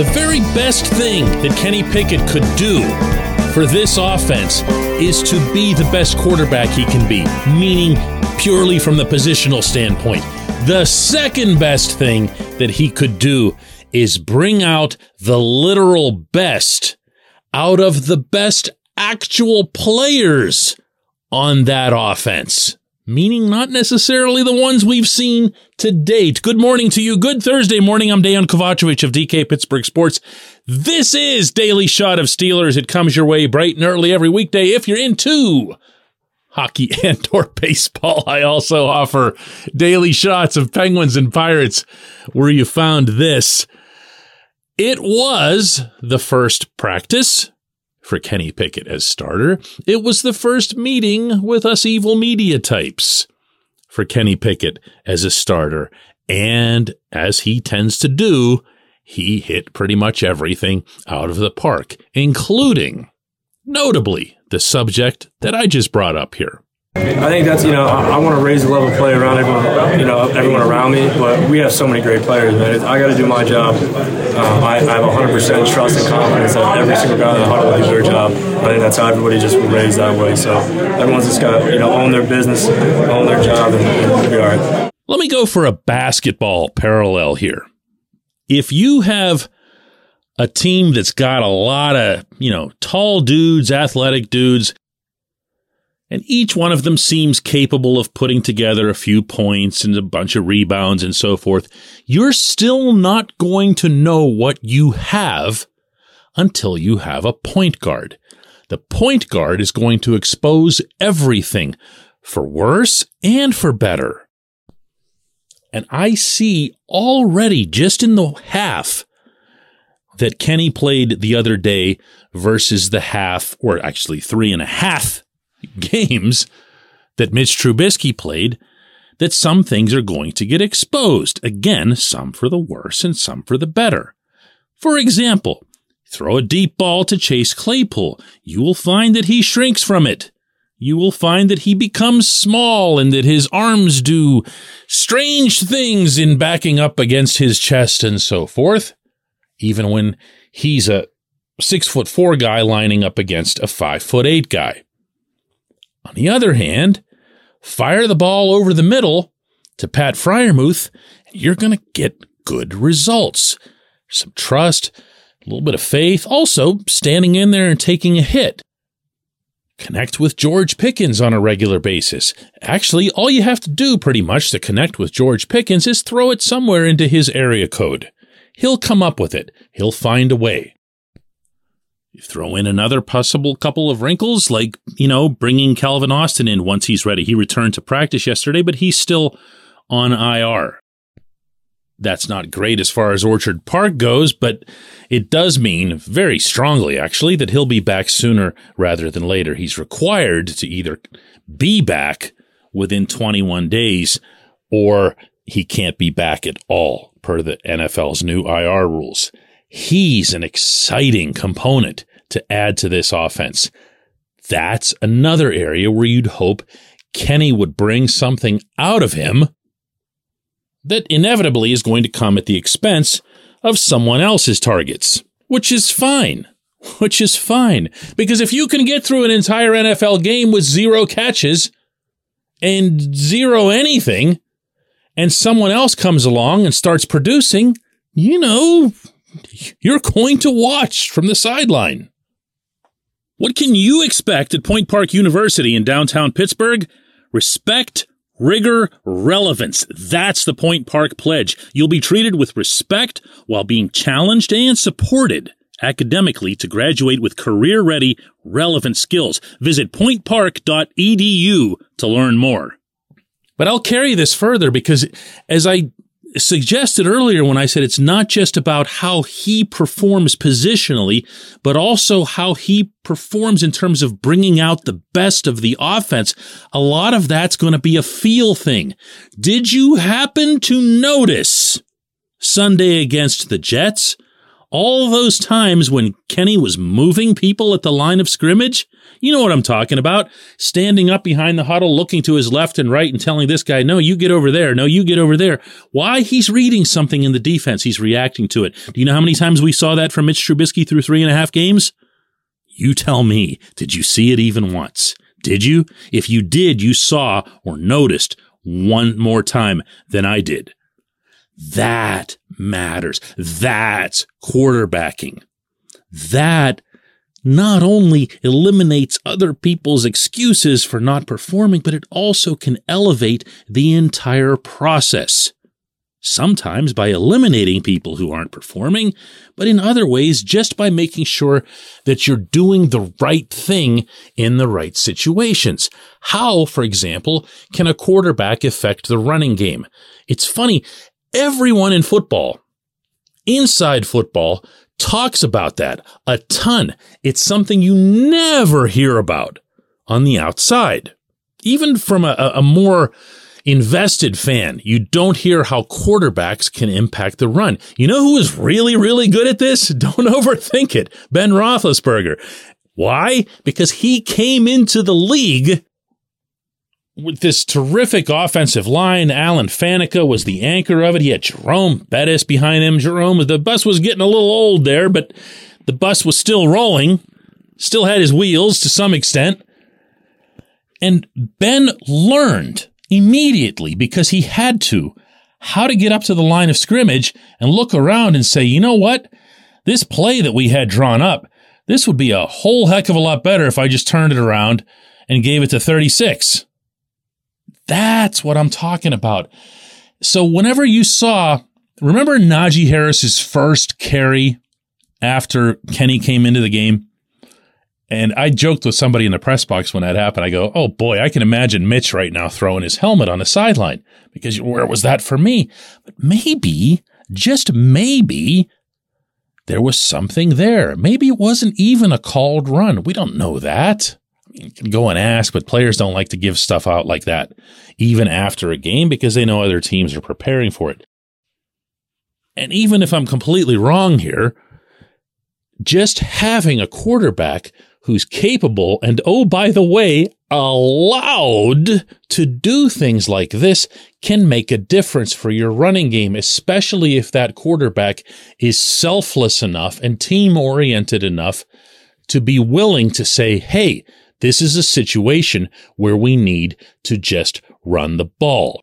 The very best thing that Kenny Pickett could do for this offense is to be the best quarterback he can be, meaning purely from the positional standpoint. The second best thing that he could do is bring out the literal best out of the best actual players on that offense meaning not necessarily the ones we've seen to date. Good morning to you. Good Thursday morning. I'm Dejan Kovacevic of DK Pittsburgh Sports. This is Daily Shot of Steelers. It comes your way bright and early every weekday if you're into hockey and or baseball. I also offer daily shots of Penguins and Pirates where you found this. It was the first practice for Kenny Pickett as starter. It was the first meeting with us evil media types for Kenny Pickett as a starter. And as he tends to do, he hit pretty much everything out of the park, including, notably, the subject that I just brought up here. I think that's you know I, I want to raise the level of play around everyone you know everyone around me, but we have so many great players, man. I got to do my job. Um, I, I, have 100% trust and confidence that every single guy in the huddle will do their job. I think that's how everybody just will raise that way. So everyone's just got you know own their business, own their job, and, and be all right. Let me go for a basketball parallel here. If you have a team that's got a lot of, you know, tall dudes, athletic dudes, and each one of them seems capable of putting together a few points and a bunch of rebounds and so forth. You're still not going to know what you have until you have a point guard. The point guard is going to expose everything for worse and for better. And I see already just in the half that Kenny played the other day versus the half, or actually three and a half games that Mitch Trubisky played that some things are going to get exposed. Again, some for the worse and some for the better. For example, throw a deep ball to Chase Claypool. You will find that he shrinks from it. You will find that he becomes small and that his arms do strange things in backing up against his chest and so forth. Even when he's a six foot four guy lining up against a five foot eight guy. On the other hand, fire the ball over the middle to Pat Freiermuth, and you're going to get good results. Some trust, a little bit of faith, also standing in there and taking a hit. Connect with George Pickens on a regular basis. Actually, all you have to do pretty much to connect with George Pickens is throw it somewhere into his area code. He'll come up with it. He'll find a way. You throw in another possible couple of wrinkles, like, you know, bringing Calvin Austin in once he's ready. He returned to practice yesterday, but he's still on IR. That's not great as far as Orchard Park goes, but it does mean very strongly, actually, that he'll be back sooner rather than later. He's required to either be back within 21 days or he can't be back at all per the NFL's new IR rules. He's an exciting component to add to this offense. That's another area where you'd hope Kenny would bring something out of him that inevitably is going to come at the expense of someone else's targets, which is fine. Which is fine. Because if you can get through an entire NFL game with zero catches and zero anything, and someone else comes along and starts producing, you know, you're going to watch from the sideline. What can you expect at Point Park University in downtown Pittsburgh? Respect, rigor, relevance. That's the Point Park pledge. You'll be treated with respect while being challenged and supported academically to graduate with career ready, relevant skills. Visit pointpark.edu to learn more. But I'll carry this further because as I suggested earlier when I said it's not just about how he performs positionally, but also how he performs in terms of bringing out the best of the offense. A lot of that's going to be a feel thing. Did you happen to notice Sunday against the Jets? All those times when Kenny was moving people at the line of scrimmage? You know what I'm talking about. Standing up behind the huddle, looking to his left and right and telling this guy, no, you get over there. No, you get over there. Why? He's reading something in the defense. He's reacting to it. Do you know how many times we saw that from Mitch Trubisky through three and a half games? You tell me. Did you see it even once? Did you? If you did, you saw or noticed one more time than I did. That matters. That's quarterbacking. That not only eliminates other people's excuses for not performing, but it also can elevate the entire process. Sometimes by eliminating people who aren't performing, but in other ways just by making sure that you're doing the right thing in the right situations. How, for example, can a quarterback affect the running game? It's funny. Everyone in football, inside football, talks about that a ton. It's something you never hear about on the outside. Even from a, a more invested fan, you don't hear how quarterbacks can impact the run. You know who is really, really good at this? Don't overthink it. Ben Roethlisberger. Why? Because he came into the league with this terrific offensive line. Alan Faneca was the anchor of it. He had Jerome Bettis behind him. Jerome, the bus was getting a little old there, but the bus was still rolling, still had his wheels to some extent. And Ben learned immediately because he had to how to get up to the line of scrimmage and look around and say, you know what? This play that we had drawn up, this would be a whole heck of a lot better if I just turned it around and gave it to 36 that's what I'm talking about. So whenever you saw, remember Najee Harris's first carry after Kenny came into the game? And I joked with somebody in the press box when that happened. I go, Oh boy, I can imagine Mitch right now throwing his helmet on the sideline because where was that for me? But maybe, just maybe, there was something there. Maybe it wasn't even a called run. We don't know that go and ask, but players don't like to give stuff out like that, even after a game, because they know other teams are preparing for it. And even if I'm completely wrong here, just having a quarterback who's capable and, oh, by the way, allowed to do things like this can make a difference for your running game, especially if that quarterback is selfless enough and team oriented enough to be willing to say, Hey, this is a situation where we need to just run the ball.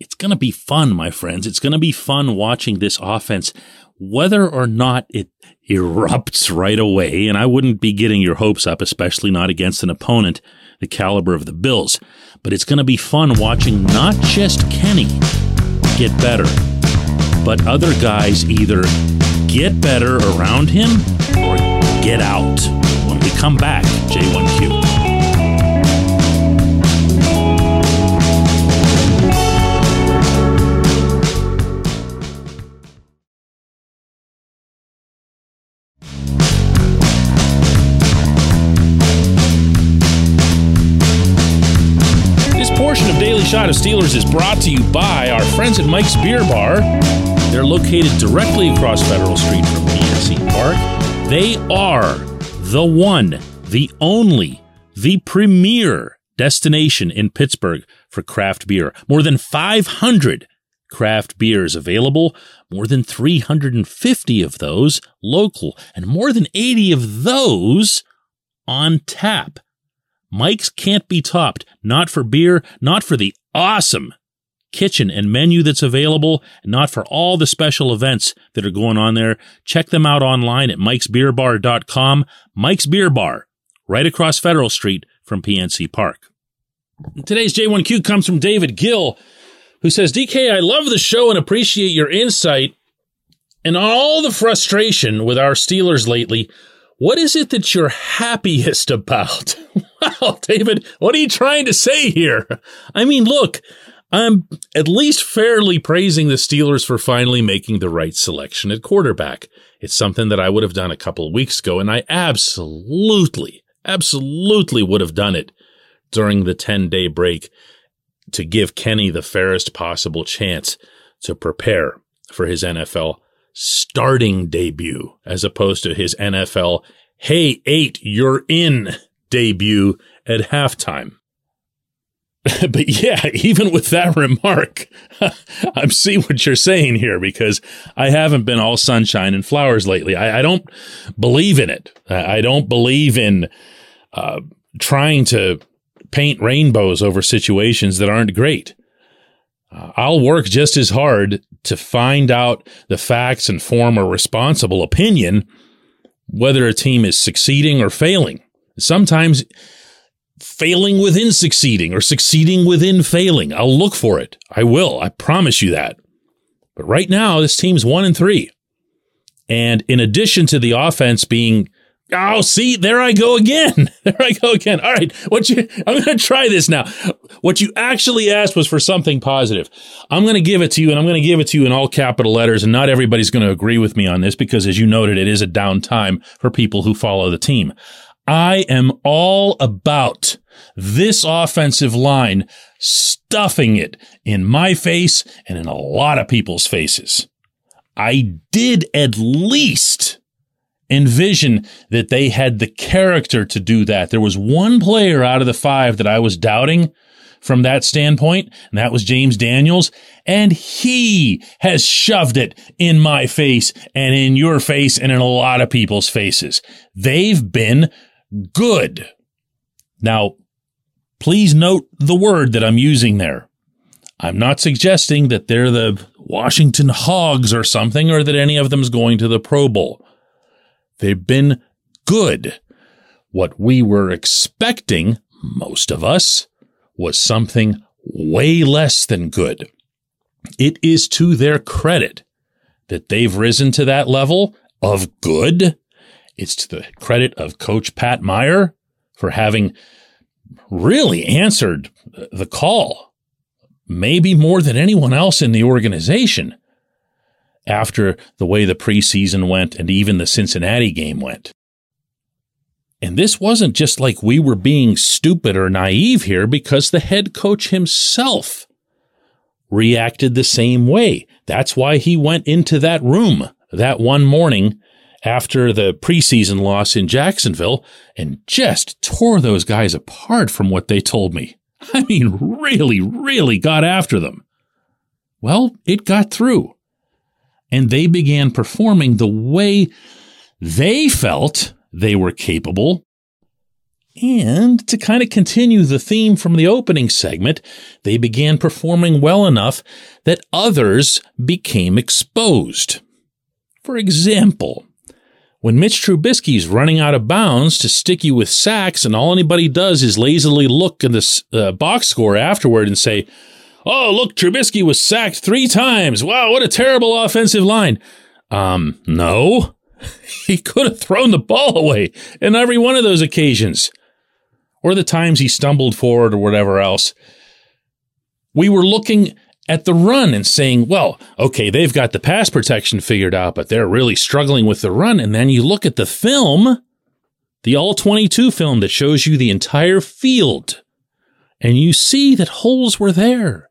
It's going to be fun, my friends. It's going to be fun watching this offense, whether or not it erupts right away. And I wouldn't be getting your hopes up, especially not against an opponent the caliber of the Bills. But it's going to be fun watching not just Kenny get better, but other guys either get better around him or get out we come back, J1Q. This portion of Daily Shot of Steelers is brought to you by our friends at Mike's Beer Bar. They're located directly across Federal Street from PNC Park. They are the one, the only, the premier destination in Pittsburgh for craft beer. More than 500 craft beers available, more than 350 of those local, and more than 80 of those on tap. Mike's can't be topped, not for beer, not for the awesome kitchen and menu that's available, not for all the special events that are going on there. Check them out online at mikesbeerbar.com. Mike's Beer Bar, right across Federal Street from PNC Park. Today's J1Q comes from David Gill, who says, DK, I love the show and appreciate your insight And all the frustration with our Steelers lately, what is it that you're happiest about? well, David, what are you trying to say here? I mean, look, I'm at least fairly praising the Steelers for finally making the right selection at quarterback. It's something that I would have done a couple weeks ago, and I absolutely, absolutely would have done it during the 10 day break to give Kenny the fairest possible chance to prepare for his NFL starting debut as opposed to his NFL, hey, eight, you're in debut at halftime. but yeah, even with that remark, I'm seeing what you're saying here because I haven't been all sunshine and flowers lately. I, I don't believe in it. I don't believe in uh, trying to paint rainbows over situations that aren't great. Uh, I'll work just as hard to find out the facts and form a responsible opinion, whether a team is succeeding or failing. Sometimes failing within succeeding or succeeding within failing. I'll look for it. I will. I promise you that. But right now, this team's one and three. And in addition to the offense being Oh, see, there I go again. There I go again. All right. What you, I'm going to try this now. What you actually asked was for something positive. I'm going to give it to you and I'm going to give it to you in all capital letters. And not everybody's going to agree with me on this because as you noted, it is a down time for people who follow the team. I am all about this offensive line stuffing it in my face and in a lot of people's faces. I did at least envision that they had the character to do that. There was one player out of the five that I was doubting from that standpoint, and that was James Daniels. And he has shoved it in my face and in your face and in a lot of people's faces. They've been good. Now, please note the word that I'm using there. I'm not suggesting that they're the Washington Hogs or something, or that any of them's going to the Pro Bowl. They've been good. What we were expecting, most of us, was something way less than good. It is to their credit that they've risen to that level of good. It's to the credit of Coach Pat Meyer for having really answered the call, maybe more than anyone else in the organization after the way the preseason went and even the Cincinnati game went. And this wasn't just like we were being stupid or naive here because the head coach himself reacted the same way. That's why he went into that room that one morning after the preseason loss in Jacksonville and just tore those guys apart from what they told me. I mean, really, really got after them. Well, it got through and they began performing the way they felt they were capable. And to kind of continue the theme from the opening segment, they began performing well enough that others became exposed. For example, when Mitch Trubisky's running out of bounds to stick you with sacks, and all anybody does is lazily look at the uh, box score afterward and say, Oh, look, Trubisky was sacked three times. Wow, what a terrible offensive line. Um, no. he could have thrown the ball away in every one of those occasions. Or the times he stumbled forward or whatever else. We were looking at the run and saying, well, okay, they've got the pass protection figured out, but they're really struggling with the run. And then you look at the film, the all 22 film that shows you the entire field, and you see that holes were there.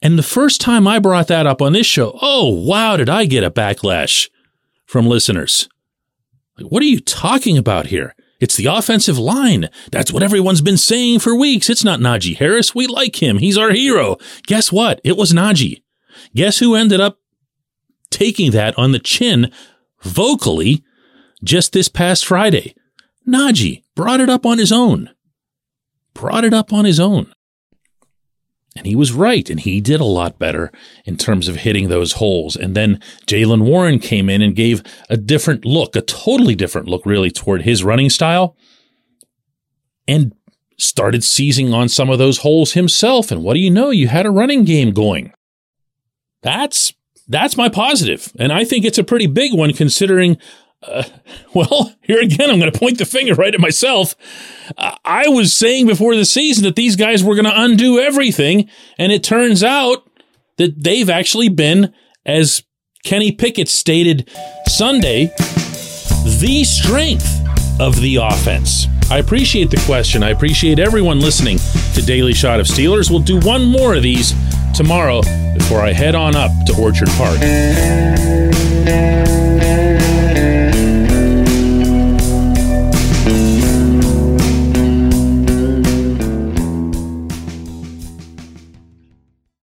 And the first time I brought that up on this show, oh, wow, did I get a backlash from listeners. What are you talking about here? It's the offensive line. That's what everyone's been saying for weeks. It's not Najee Harris. We like him. He's our hero. Guess what? It was Najee. Guess who ended up taking that on the chin vocally just this past Friday? Najee brought it up on his own. Brought it up on his own. And he was right, and he did a lot better in terms of hitting those holes. And then Jaylen Warren came in and gave a different look, a totally different look, really, toward his running style, and started seizing on some of those holes himself. And what do you know? You had a running game going. That's That's my positive. And I think it's a pretty big one considering, uh, well, here again, I'm going to point the finger right at myself. Uh, I was saying before the season that these guys were going to undo everything. And it turns out that they've actually been, as Kenny Pickett stated Sunday, the strength of the offense. I appreciate the question. I appreciate everyone listening to Daily Shot of Steelers. We'll do one more of these tomorrow before I head on up to Orchard Park.